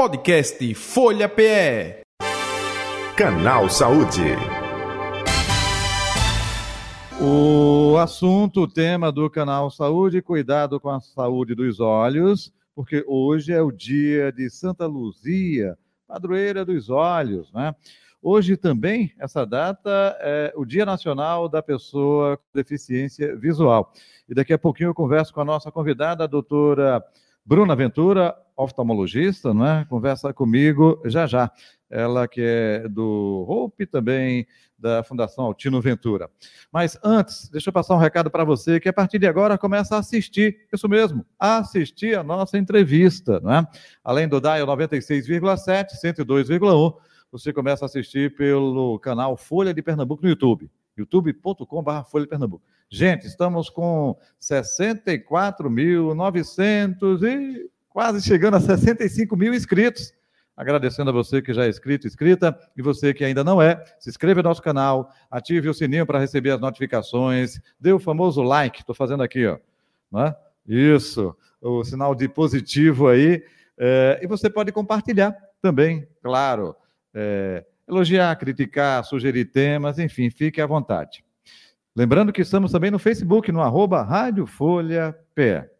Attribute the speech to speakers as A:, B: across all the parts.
A: Podcast Folha PE.
B: Canal Saúde.
C: O assunto, o tema do Canal Saúde, cuidado com a saúde dos olhos, porque hoje é o dia de Santa Luzia, padroeira dos olhos, né? Hoje também, essa data é o Dia Nacional da Pessoa com Deficiência Visual. E daqui a pouquinho eu converso com a nossa convidada, a doutora Bruna Ventura, oftalmologista, não é? Conversa comigo já já. Ela que é do Hope também da Fundação Altino Ventura. Mas antes, deixa eu passar um recado para você que a partir de agora começa a assistir, isso mesmo, assistir a nossa entrevista, não é? Além do DAIO 96,7, 102,1, você começa a assistir pelo canal Folha de Pernambuco no YouTube youtube.com.br Folha de Pernambuco. Gente, estamos com 64.900 e quase chegando a 65 mil inscritos. Agradecendo a você que já é inscrito, inscrita, e você que ainda não é, se inscreva no nosso canal, ative o sininho para receber as notificações, dê o famoso like, estou fazendo aqui, ó. Né? Isso, o sinal de positivo aí. É, e você pode compartilhar também, claro. É, elogiar, criticar, sugerir temas, enfim, fique à vontade. Lembrando que estamos também no Facebook, no arroba Rádio Folha PE.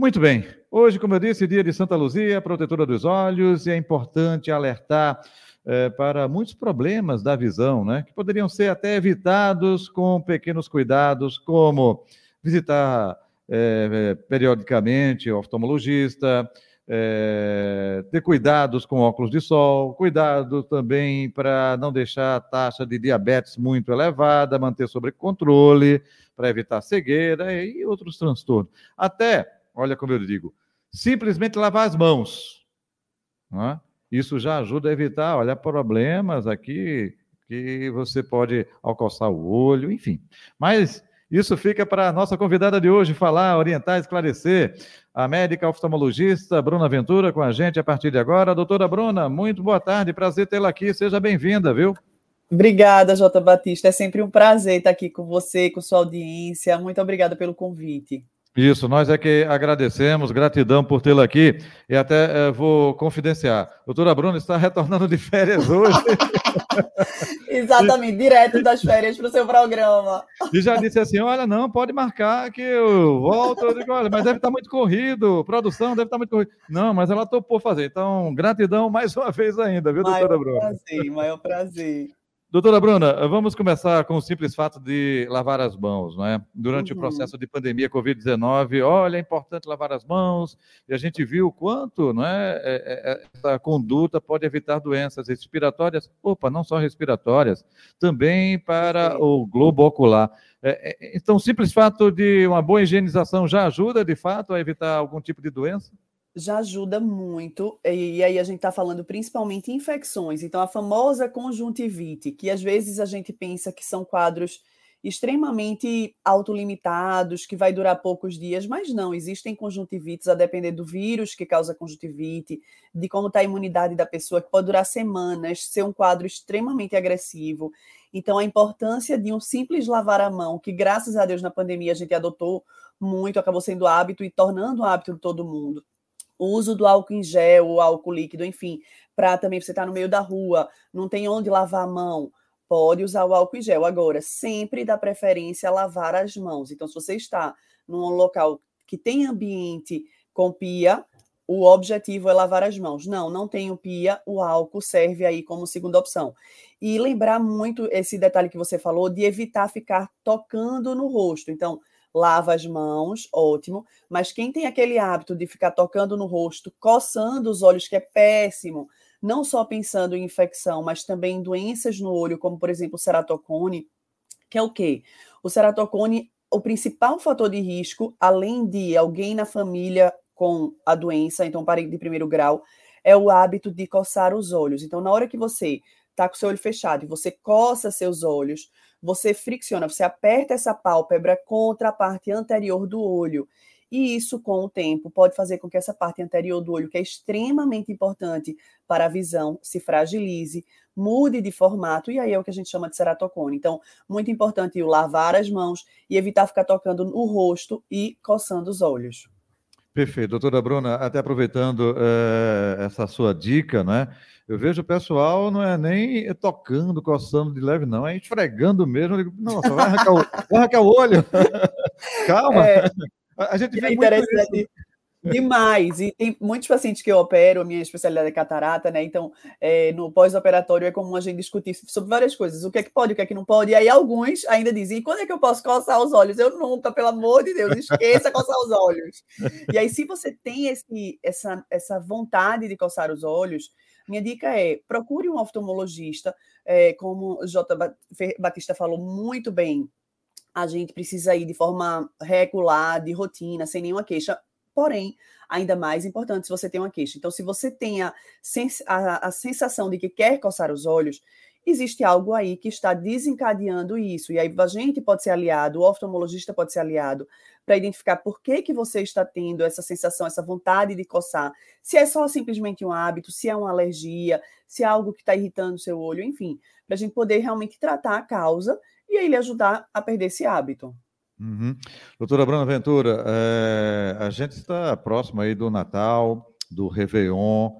C: Muito bem, hoje, como eu disse, dia de Santa Luzia, protetora dos olhos, e é importante alertar é, para muitos problemas da visão, né, que poderiam ser até evitados com pequenos cuidados, como visitar é, periodicamente o oftalmologista, é, ter cuidados com óculos de sol, cuidado também para não deixar a taxa de diabetes muito elevada, manter sob controle, para evitar cegueira e outros transtornos. Até olha como eu digo, simplesmente lavar as mãos. É? Isso já ajuda a evitar, olha, problemas aqui que você pode alcoçar o olho, enfim. Mas isso fica para a nossa convidada de hoje falar, orientar, esclarecer. A médica oftalmologista Bruna Ventura com a gente a partir de agora. Doutora Bruna, muito boa tarde, prazer tê-la aqui, seja bem-vinda, viu?
D: Obrigada, Jota Batista. É sempre um prazer estar aqui com você, com sua audiência. Muito obrigada pelo convite.
C: Isso, nós é que agradecemos, gratidão por tê-la aqui e até é, vou confidenciar. Doutora Bruna está retornando de férias hoje.
D: Exatamente, direto das férias para o seu programa.
C: E já disse assim: olha, não, pode marcar que eu volto. Eu digo, olha, mas deve estar muito corrido, produção deve estar muito corrido. Não, mas ela topou fazer. Então, gratidão mais uma vez ainda, viu, doutora
D: maior
C: Bruna?
D: Prazer, maior prazer.
C: Doutora Bruna, vamos começar com o simples fato de lavar as mãos, não é? Durante uhum. o processo de pandemia Covid-19, olha, é importante lavar as mãos, e a gente viu o quanto, não é, é, é, é, essa conduta pode evitar doenças respiratórias, opa, não só respiratórias, também para o globo ocular. Então, o simples fato de uma boa higienização já ajuda, de fato, a evitar algum tipo de doença?
D: Já ajuda muito. E, aí a gente está falando principalmente infecções. Então, a famosa conjuntivite, que às vezes a gente pensa que são quadros extremamente autolimitados, que vai durar poucos dias, mas não, existem conjuntivites a depender do vírus que causa conjuntivite, de como está a imunidade da pessoa, que pode durar semanas, ser um quadro extremamente agressivo. Então, a importância de um simples lavar a mão, que graças a Deus na pandemia a gente adotou muito, acabou sendo hábito e tornando hábito de todo mundo o uso do álcool em gel, o álcool líquido, enfim, para também você estar tá no meio da rua, não tem onde lavar a mão, pode usar o álcool em gel. Agora, sempre dá preferência lavar as mãos. Então, se você está num local que tem ambiente com pia, o objetivo é lavar as mãos. Não, não tem o pia, o álcool serve aí como segunda opção. E lembrar muito esse detalhe que você falou de evitar ficar tocando no rosto. Então, lava as mãos, ótimo, mas quem tem aquele hábito de ficar tocando no rosto, coçando os olhos, que é péssimo, não só pensando em infecção, mas também em doenças no olho, como por exemplo o ceratocone, que é o quê? O ceratocone, o principal fator de risco, além de alguém na família com a doença, então parente de primeiro grau, é o hábito de coçar os olhos. Então, na hora que você está com seu olho fechado e você coça seus olhos, você fricciona, você aperta essa pálpebra contra a parte anterior do olho. E isso, com o tempo, pode fazer com que essa parte anterior do olho, que é extremamente importante para a visão, se fragilize, mude de formato, e aí é o que a gente chama de ceratocone. Então, muito importante o lavar as mãos e evitar ficar tocando no rosto e coçando os olhos.
C: Perfeito. Doutora Bruna, até aproveitando é, essa sua dica, né? Eu vejo o pessoal não é nem tocando, coçando de leve, não, é esfregando mesmo. Eu digo, Nossa, vai arrancar o, vai arrancar o olho. Calma. É,
D: a gente vê é interessante. Muito. Demais. E tem muitos pacientes que eu opero, minha especialidade é catarata, né? Então, é, no pós-operatório é comum a gente discutir sobre várias coisas. O que é que pode, o que é que não pode. E aí alguns ainda dizem, quando é que eu posso coçar os olhos? Eu nunca, pelo amor de Deus, esqueça coçar os olhos. E aí, se você tem esse, essa, essa vontade de coçar os olhos, minha dica é procure um oftalmologista, é, como J. Batista falou muito bem, a gente precisa ir de forma regular, de rotina, sem nenhuma queixa. Porém, ainda mais importante se você tem uma queixa. Então, se você tem a, sens a, a sensação de que quer coçar os olhos, existe algo aí que está desencadeando isso. E aí a gente pode ser aliado, o oftalmologista pode ser aliado para identificar por que, que você está tendo essa sensação, essa vontade de coçar. Se é só simplesmente um hábito, se é uma alergia, se é algo que está irritando o seu olho, enfim, para a gente poder realmente tratar a causa e aí lhe ajudar a perder esse hábito.
C: Uhum. Doutora Bruna Ventura, é, a gente está próximo aí do Natal, do Réveillon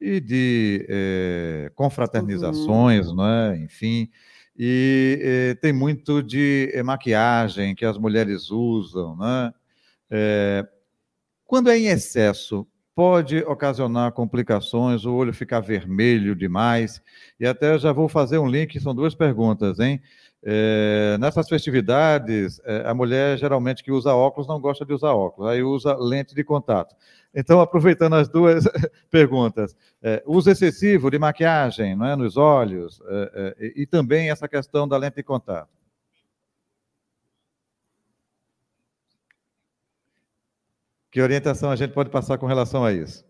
C: e de é, confraternizações, uhum. né? enfim, e é, tem muito de maquiagem que as mulheres usam, né? quando é em excesso, pode ocasionar complicações, o olho ficar vermelho demais, e até já vou fazer um link, são duas perguntas, hein? É, nessas festividades, é, a mulher geralmente que usa óculos não gosta de usar óculos, aí usa lente de contato. Então, aproveitando as duas perguntas, é, uso excessivo de maquiagem não é, nos olhos é, é, e também essa questão da lente de contato. Que orientação a gente pode passar com relação a isso?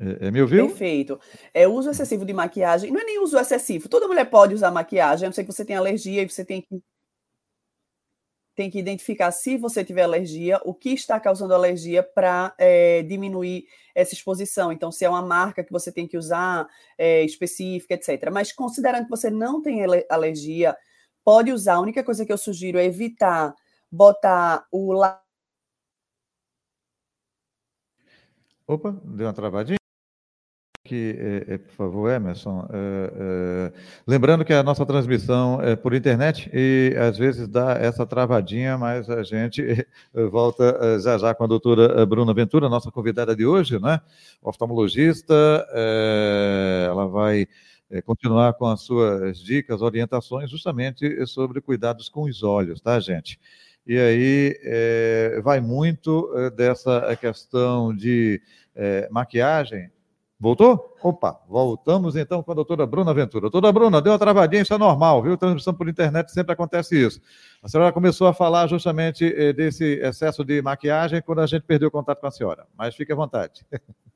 C: É, é, me ouviu?
D: Perfeito. É uso excessivo de maquiagem. Não é nem uso excessivo. Toda mulher pode usar maquiagem, a não ser que você tenha alergia e você tem que tem que identificar se você tiver alergia, o que está causando alergia para é, diminuir essa exposição. Então, se é uma marca que você tem que usar é, específica, etc. Mas considerando que você não tem alergia, pode usar. A única coisa que eu sugiro é evitar botar o
C: Opa, deu uma travadinha que, é, é, por favor, Emerson, é, lembrando que a nossa transmissão é por internet e às vezes dá essa travadinha, mas a gente volta já já com a doutora Bruna Ventura, nossa convidada de hoje, né? Oftalmologista, ela vai continuar com as suas dicas, orientações, justamente sobre cuidados com os olhos, tá, gente? E aí vai muito dessa questão de maquiagem Voltou? Opa, voltamos então com a doutora Bruna Ventura. Doutora Bruna, deu uma travadinha, isso é normal, viu? Transmissão por internet sempre acontece isso. A senhora começou a falar justamente eh, desse excesso de maquiagem quando a gente perdeu o contato com a senhora, mas fique à vontade.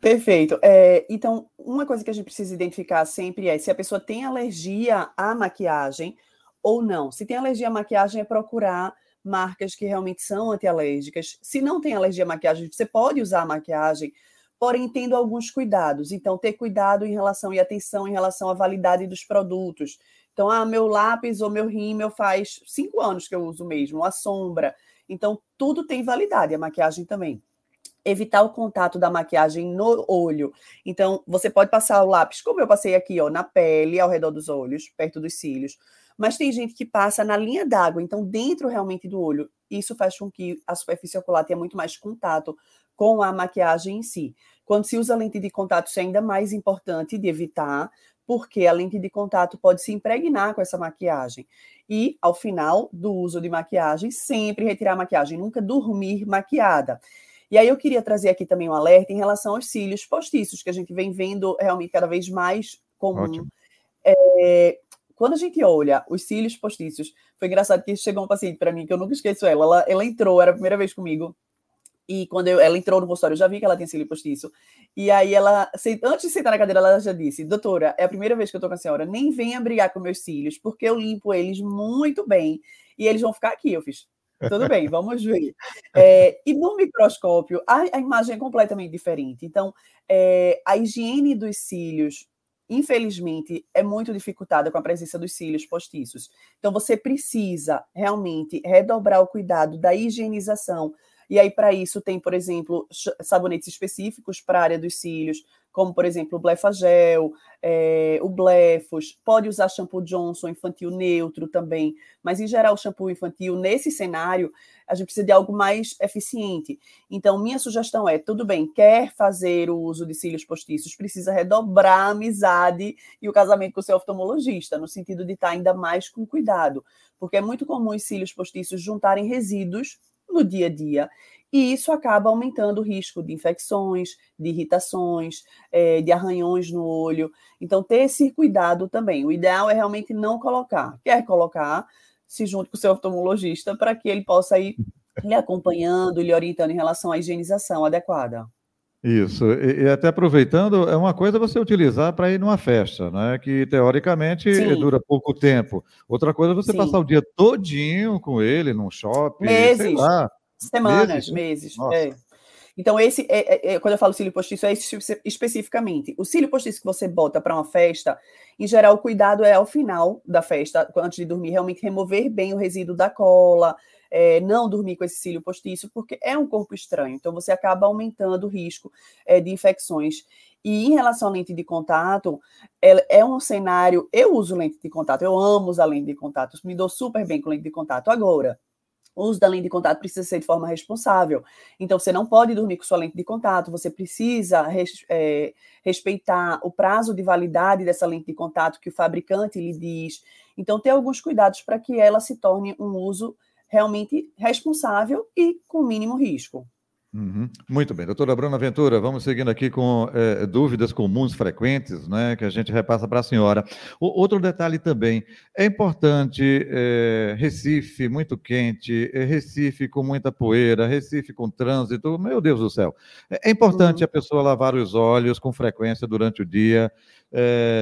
D: Perfeito. É, então, uma coisa que a gente precisa identificar sempre é se a pessoa tem alergia à maquiagem ou não. Se tem alergia à maquiagem, é procurar marcas que realmente são antialérgicas. Se não tem alergia à maquiagem, você pode usar a maquiagem porém tendo alguns cuidados. Então, ter cuidado em relação e atenção em relação à validade dos produtos. Então, ah, meu lápis ou meu rímel faz cinco anos que eu uso mesmo, a sombra. Então, tudo tem validade, a maquiagem também. Evitar o contato da maquiagem no olho. Então, você pode passar o lápis, como eu passei aqui, ó, na pele, ao redor dos olhos, perto dos cílios. Mas tem gente que passa na linha d'água, então dentro realmente do olho. Isso faz com que a superfície ocular tenha muito mais contato com a maquiagem em si. Quando se usa lente de contato, isso é ainda mais importante de evitar, porque a lente de contato pode se impregnar com essa maquiagem. E, ao final do uso de maquiagem, sempre retirar a maquiagem, nunca dormir maquiada. E aí eu queria trazer aqui também um alerta em relação aos cílios postiços, que a gente vem vendo realmente cada vez mais comum. É, quando a gente olha os cílios postiços, foi engraçado que chegou um paciente para mim, que eu nunca esqueço ela, ela, ela entrou, era a primeira vez comigo, e quando eu, ela entrou no consultório, eu já vi que ela tinha cílio postiço. E aí ela, antes de sentar na cadeira, ela já disse: Doutora, é a primeira vez que eu tô com a senhora, nem venha brigar com meus cílios, porque eu limpo eles muito bem e eles vão ficar aqui. Eu fiz. Tudo bem, vamos ver. É, e no microscópio, a, a, imagem é completamente diferente. Então, é, a higiene dos cílios infelizmente, é muito dificultada com a presença dos cílios postiços. Então, você precisa realmente redobrar o cuidado da higienização. E aí, para isso, tem, por exemplo, sabonetes específicos para a área dos cílios, como, por exemplo, o Blefagel, é, o Blefos, pode usar shampoo Johnson infantil neutro também, mas, em geral, o shampoo infantil, nesse cenário, a gente precisa de algo mais eficiente. Então, minha sugestão é, tudo bem, quer fazer o uso de cílios postiços, precisa redobrar a amizade e o casamento com o seu oftalmologista, no sentido de estar ainda mais com cuidado, porque é muito comum os cílios postiços juntarem resíduos no dia a dia e isso acaba aumentando o risco de infecções, de irritações, é, de arranhões no olho. Então, ter esse cuidado também. O ideal é realmente não colocar. Quer colocar, se junte com o seu oftalmologista para que ele possa ir lhe acompanhando, lhe orientando em relação à higienização adequada.
C: Isso, e, e, até aproveitando, é uma coisa você utilizar para ir numa festa, né? Que teoricamente Sim. dura pouco tempo. Outra coisa é você Sim. passar o dia todinho com ele num shopping,
D: Meses. lá. Semanas, meses. meses é. Então, esse é, é, é, quando eu falo cílio postiço, é especificamente. O cílio postiço que você bota para uma festa, em geral, o cuidado é ao final da festa, antes de dormir, realmente remover bem o resíduo da cola, é, não dormir com esse cílio postiço, porque é um corpo estranho. Então, você acaba aumentando o risco é, de infecções. E em relação à lente de contato, é, é, um cenário. Eu uso lente de contato, eu amo usar lente de contato, me dou super bem com lente de contato. Agora, o uso da lente de contato precisa ser de forma responsável. Então, você não pode dormir com sua lente de contato, você precisa res, é, respeitar o prazo de validade dessa lente de contato que o fabricante lhe diz. Então, ter alguns cuidados para que ela se torne um uso realmente responsável e com mínimo risco.
C: Uhum. Muito bem, doutora Bruna Ventura, vamos seguindo aqui com é, dúvidas comuns frequentes, né, que a gente repassa para a senhora. O, outro detalhe também, é importante é, Recife muito quente, é, Recife com muita poeira, Recife com trânsito, meu Deus do céu. É, é importante uhum. a pessoa lavar os olhos com frequência durante o dia,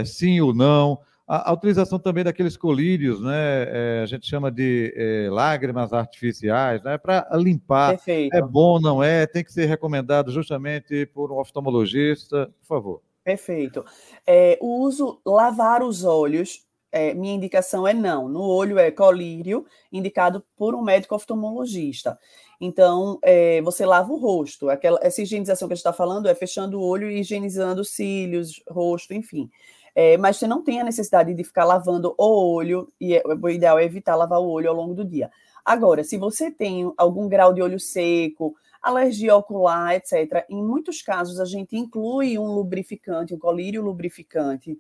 C: sim ou não? A, a, utilização também daqueles colírios, né? É, a gente chama de é, lágrimas artificiais, né? Para limpar. Perfeito. É bom, não é? Tem que ser recomendado justamente por um oftalmologista, por favor.
D: Perfeito. É, o uso, lavar os olhos, é, minha indicação é não. No olho é colírio, indicado por um médico oftalmologista. Então, é, você lava o rosto. Aquela, essa higienização que a gente está falando é fechando o olho e higienizando os cílios, rosto, enfim. É, mas você não tem a necessidade de ficar lavando o olho, e é, o ideal é evitar lavar o olho ao longo do dia. Agora, se você tem algum grau de olho seco, alergia ocular, etc., em muitos casos a gente inclui um lubrificante, um colírio lubrificante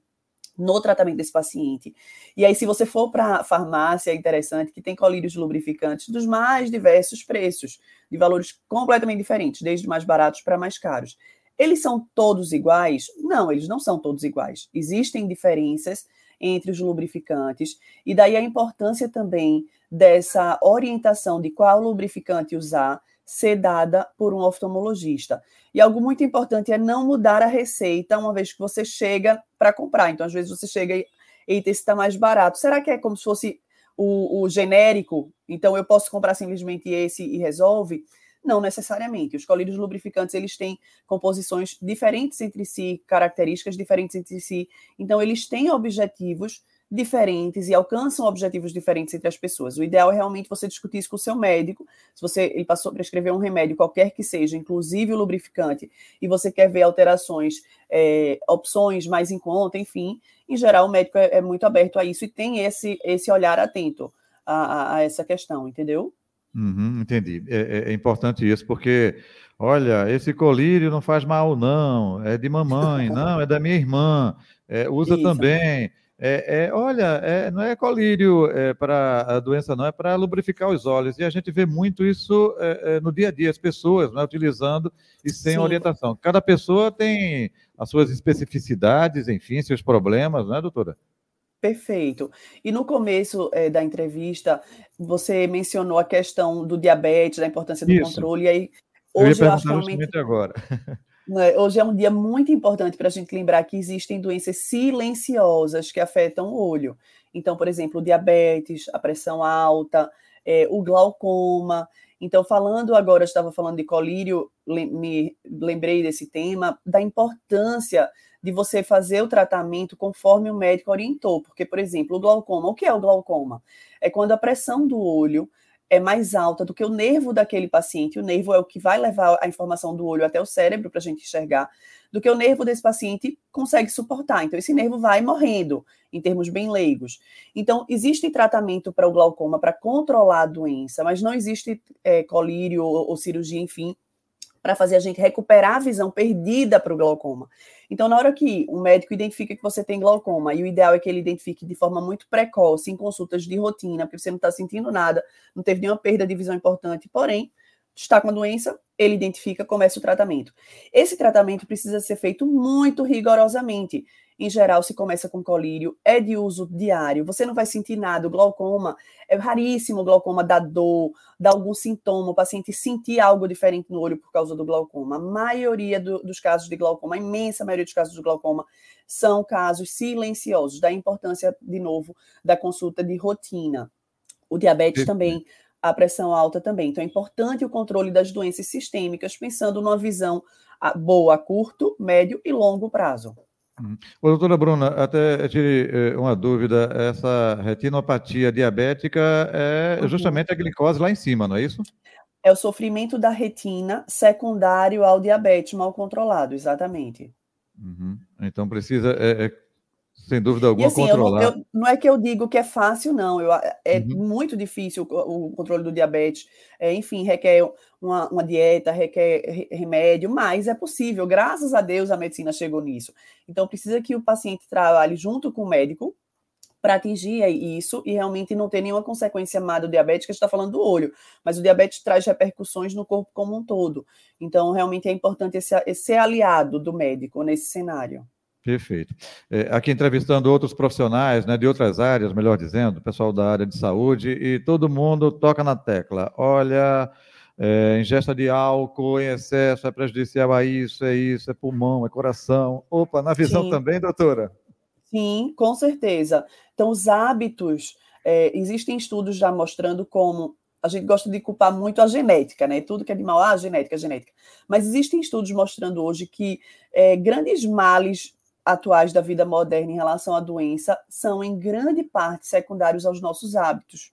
D: no tratamento desse paciente. E aí, se você for para a farmácia, é interessante que tem colírios lubrificantes dos mais diversos preços, de valores completamente diferentes, desde mais baratos para mais caros. Eles são todos iguais? Não, eles não são todos iguais. Existem diferenças entre os lubrificantes, e daí a importância também dessa orientação de qual lubrificante usar ser dada por um oftalmologista. E algo muito importante é não mudar a receita uma vez que você chega para comprar. Então, às vezes você chega e, eita, esse está mais barato. Será que é como se fosse o, o genérico? Então, eu posso comprar simplesmente esse e resolve? Não necessariamente. Os colírios lubrificantes eles têm composições diferentes entre si, características diferentes entre si. Então eles têm objetivos diferentes e alcançam objetivos diferentes entre as pessoas. O ideal é realmente você discutir isso com o seu médico. Se você ele passou para escrever um remédio qualquer que seja, inclusive o lubrificante, e você quer ver alterações, é, opções mais em conta, enfim, em geral o médico é, é, muito aberto a isso e tem esse esse olhar atento a, a, a essa questão, entendeu?
C: Uhum, entendi. É, é, é, importante isso, porque, olha, esse colírio não faz mal, não. É de mamãe, não, é da minha irmã. É, usa isso. também. É, é, olha, é, não é colírio é, para a doença, não, é para lubrificar os olhos. E a gente vê muito isso no dia a dia, as pessoas né, utilizando e sem Sim. orientação. Cada pessoa tem as suas especificidades, enfim, seus problemas, não é, doutora?
D: Perfeito. E no começo é, da entrevista, você mencionou a questão do diabetes, da importância do Isso. controle, e aí
C: hoje eu, eu acho realmente agora.
D: Né, hoje é um dia muito importante para a gente lembrar que existem doenças silenciosas que afetam o olho. Então, por exemplo, o diabetes, a pressão alta, é, o glaucoma. Então, falando agora, estava falando de colírio, me lembrei desse tema, da importância de você fazer o tratamento conforme o médico orientou. Porque, por exemplo, o glaucoma, o que é o glaucoma? É quando a pressão do olho é mais alta do que o nervo daquele paciente. O nervo é o que vai levar a informação do olho até o cérebro para a gente enxergar, do que o nervo desse paciente consegue suportar. Então, esse nervo vai morrendo, em termos bem leigos. Então, existe tratamento para o glaucoma para controlar a doença, mas não existe é, colírio ou, ou cirurgia, enfim, para fazer a gente recuperar a visão perdida para o glaucoma. Então, na hora que um médico identifica que você tem glaucoma, e o ideal é que ele identifique de forma muito precoce, em consultas de rotina, porque você não está sentindo nada, não teve nenhuma perda de visão importante, porém, está com a doença, ele identifica, começa o tratamento. Esse tratamento precisa ser feito muito rigorosamente. Em geral, se começa com colírio, é de uso diário, você não vai sentir nada. O glaucoma é raríssimo, o glaucoma dá dor, dá algum sintoma, o paciente sentir algo diferente no olho por causa do glaucoma. A maioria do, dos casos de glaucoma, a imensa maioria dos casos de glaucoma, são casos silenciosos, da importância, de novo, da consulta de rotina. O diabetes também a pressão alta também. Então, é importante o controle das doenças sistêmicas, pensando numa visão boa a curto, médio e longo prazo.
C: Ô, doutora Bruna, até tive eh, uma dúvida. Essa retinopatia diabética é uhum. justamente a glicose lá em cima, não é isso?
D: É o sofrimento da retina secundário ao diabetes mal controlado, exatamente.
C: Uhum. Então precisa é, é sem dúvida alguma,
D: e assim, controlar. Eu não, eu, não, é que eu digo que é fácil, não. Eu, é uhum. muito difícil o, o, controle do diabetes. É, enfim, requer uma, uma, dieta, requer remédio, mas é possível. Graças a Deus a medicina chegou nisso. Então, precisa que o paciente trabalhe junto com o médico para atingir isso e realmente não ter nenhuma consequência má do diabetes, que a gente está falando do olho, mas o diabetes traz repercussões no corpo como um todo. Então, realmente é importante esse, esse aliado do médico nesse cenário.
C: Perfeito. É, aqui entrevistando outros profissionais, né, de outras áreas, melhor dizendo, pessoal da área de saúde, e todo mundo toca na tecla. Olha, é, ingesta de álcool em excesso é prejudicial a isso, é isso, é pulmão, é coração. Opa, na visão Sim. também, doutora?
D: Sim, com certeza. Então, os hábitos, é, existem estudos já mostrando como a gente gosta de culpar muito a genética, né? Tudo que é de mal, ah, genética, genética. Mas existem estudos mostrando hoje que é, grandes males atuais da vida moderna em relação à doença são, em grande parte, secundários aos nossos hábitos.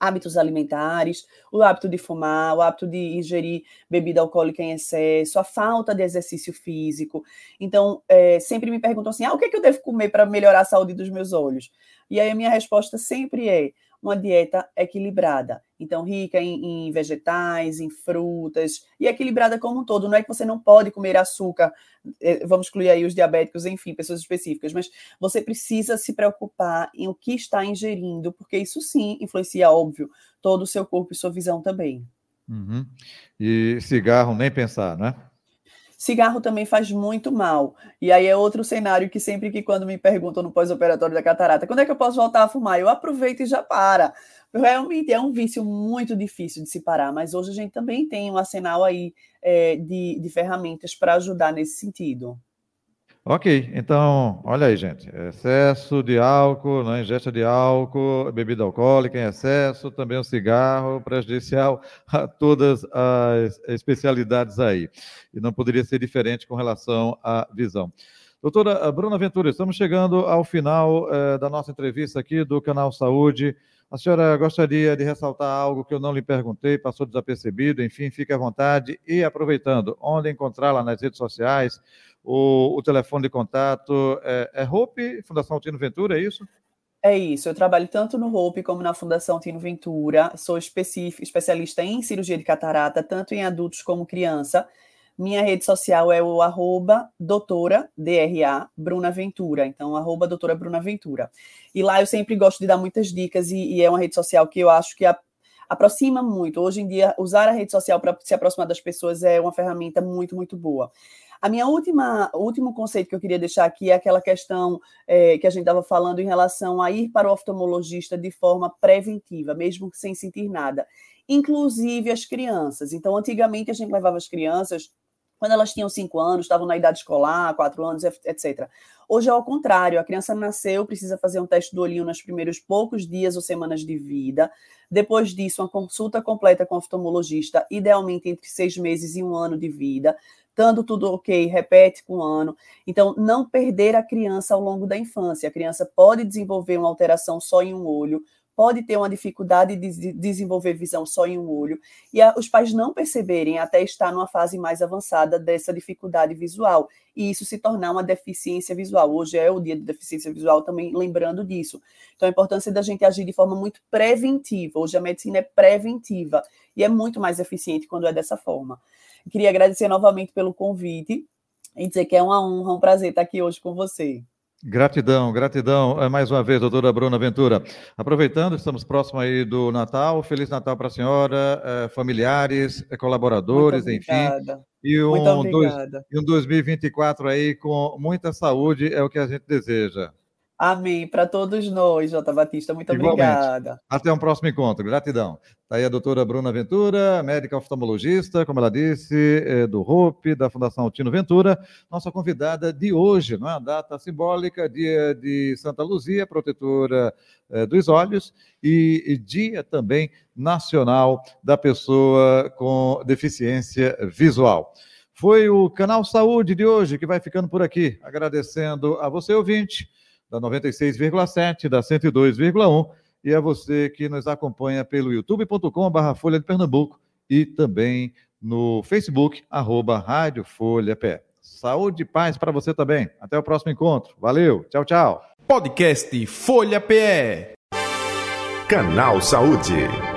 D: Hábitos alimentares, o hábito de fumar, o hábito de ingerir bebida alcoólica em excesso, a falta de exercício físico. Então, é, sempre me perguntam assim: ah, o que, é que eu devo comer para melhorar a saúde dos meus olhos? E aí a minha resposta sempre é: uma dieta equilibrada. Então, rica em, em, vegetais, em frutas, e equilibrada como um todo. Não é que você não pode comer açúcar, eh, vamos excluir aí os diabéticos, enfim, pessoas específicas, mas você precisa se preocupar em o que está ingerindo, porque isso sim influencia, óbvio, todo o seu corpo e sua visão também.
C: Uhum. E cigarro, nem pensar, né?
D: Cigarro também faz muito mal. E aí é outro cenário que sempre que quando me perguntam no pós-operatório da catarata, quando é que eu posso voltar a fumar? Eu aproveito e já para. Realmente é um vício muito difícil de se parar, mas hoje a gente também tem um arsenal aí é, de, de ferramentas para ajudar nesse sentido.
C: Ok, então, olha aí, gente. Excesso de álcool, né, ingesta de álcool, bebida alcoólica em excesso, também o cigarro, prejudicial a todas as especialidades aí. E não poderia ser diferente com relação à visão. Doutora Bruna Ventura, estamos chegando ao final eh, da nossa entrevista aqui do Canal Saúde. A senhora gostaria de ressaltar algo que eu não lhe perguntei, passou desapercebido, enfim, fique à vontade. E aproveitando, onde encontrá-la nas redes sociais, o, o telefone de contato é, é Hope, Fundação Tino Ventura, é isso?
D: É isso, eu trabalho tanto no Hope como na Fundação Tino Ventura, sou especialista em cirurgia de catarata, tanto em adultos como criança. Minha rede social é o arroba doutora, DRA, Bruna Ventura, então arroba doutora Bruna Ventura. E lá eu sempre gosto de dar muitas dicas e, e é uma rede social que eu acho que a, aproxima muito. Hoje em dia, usar a rede social para se aproximar das pessoas é uma ferramenta muito, muito boa. A minha última, último conceito que eu queria deixar aqui é aquela questão é, que a gente estava falando em relação a ir para o oftalmologista de forma preventiva, mesmo sem sentir nada, inclusive as crianças. Então, antigamente a gente levava as crianças quando elas tinham cinco anos, estavam na idade escolar, quatro anos, etc. Hoje é ao contrário, a criança nasceu, precisa fazer um teste do olhinho nos primeiros poucos dias ou semanas de vida. Depois disso, uma consulta completa com o oftalmologista, idealmente entre seis meses e um ano de vida. Estando tudo ok, repete com um ano. Então, não perder a criança ao longo da infância. A criança pode desenvolver uma alteração só em um olho, pode ter uma dificuldade de desenvolver visão só em um olho, e a, os pais não perceberem até estar numa fase mais avançada dessa dificuldade visual, e isso se tornar uma deficiência visual. Hoje é o dia de deficiência visual, também lembrando disso. Então, a importância da gente agir de forma muito preventiva. Hoje a medicina é preventiva, e é muito mais eficiente quando é dessa forma. Queria agradecer novamente pelo convite, e dizer que é uma honra, um prazer estar aqui hoje com você.
C: Gratidão, gratidão eh, mais uma vez, doutora Bruna Ventura. Aproveitando, estamos próximos aí do Natal. Feliz Natal para a senhora, eh, familiares, eh, colaboradores, enfim. E um, dois, e um 2024 aí com muita saúde é o que a gente deseja.
D: Amém. Para todos nós, Jota Batista. Muito Igualmente. obrigada.
C: Até um próximo encontro. Gratidão. Está aí a doutora Bruna Ventura, médica oftalmologista, como ela disse, é do RUP, da Fundação Tino Ventura, nossa convidada de hoje, não é? Data simbólica, dia de Santa Luzia, protetora é, dos olhos, e, e dia também nacional da pessoa com deficiência visual. Foi o Canal Saúde de hoje que vai ficando por aqui, agradecendo a você, ouvinte da 96,7, da 102,1 e a você que nos acompanha pelo youtube.com.br Folha de Pernambuco e também no Facebook, arroba Rádio Folha Pé. Saúde e paz para você também. Até o próximo encontro. Valeu, tchau, tchau.
A: Podcast Folha PE.
B: Canal Saúde.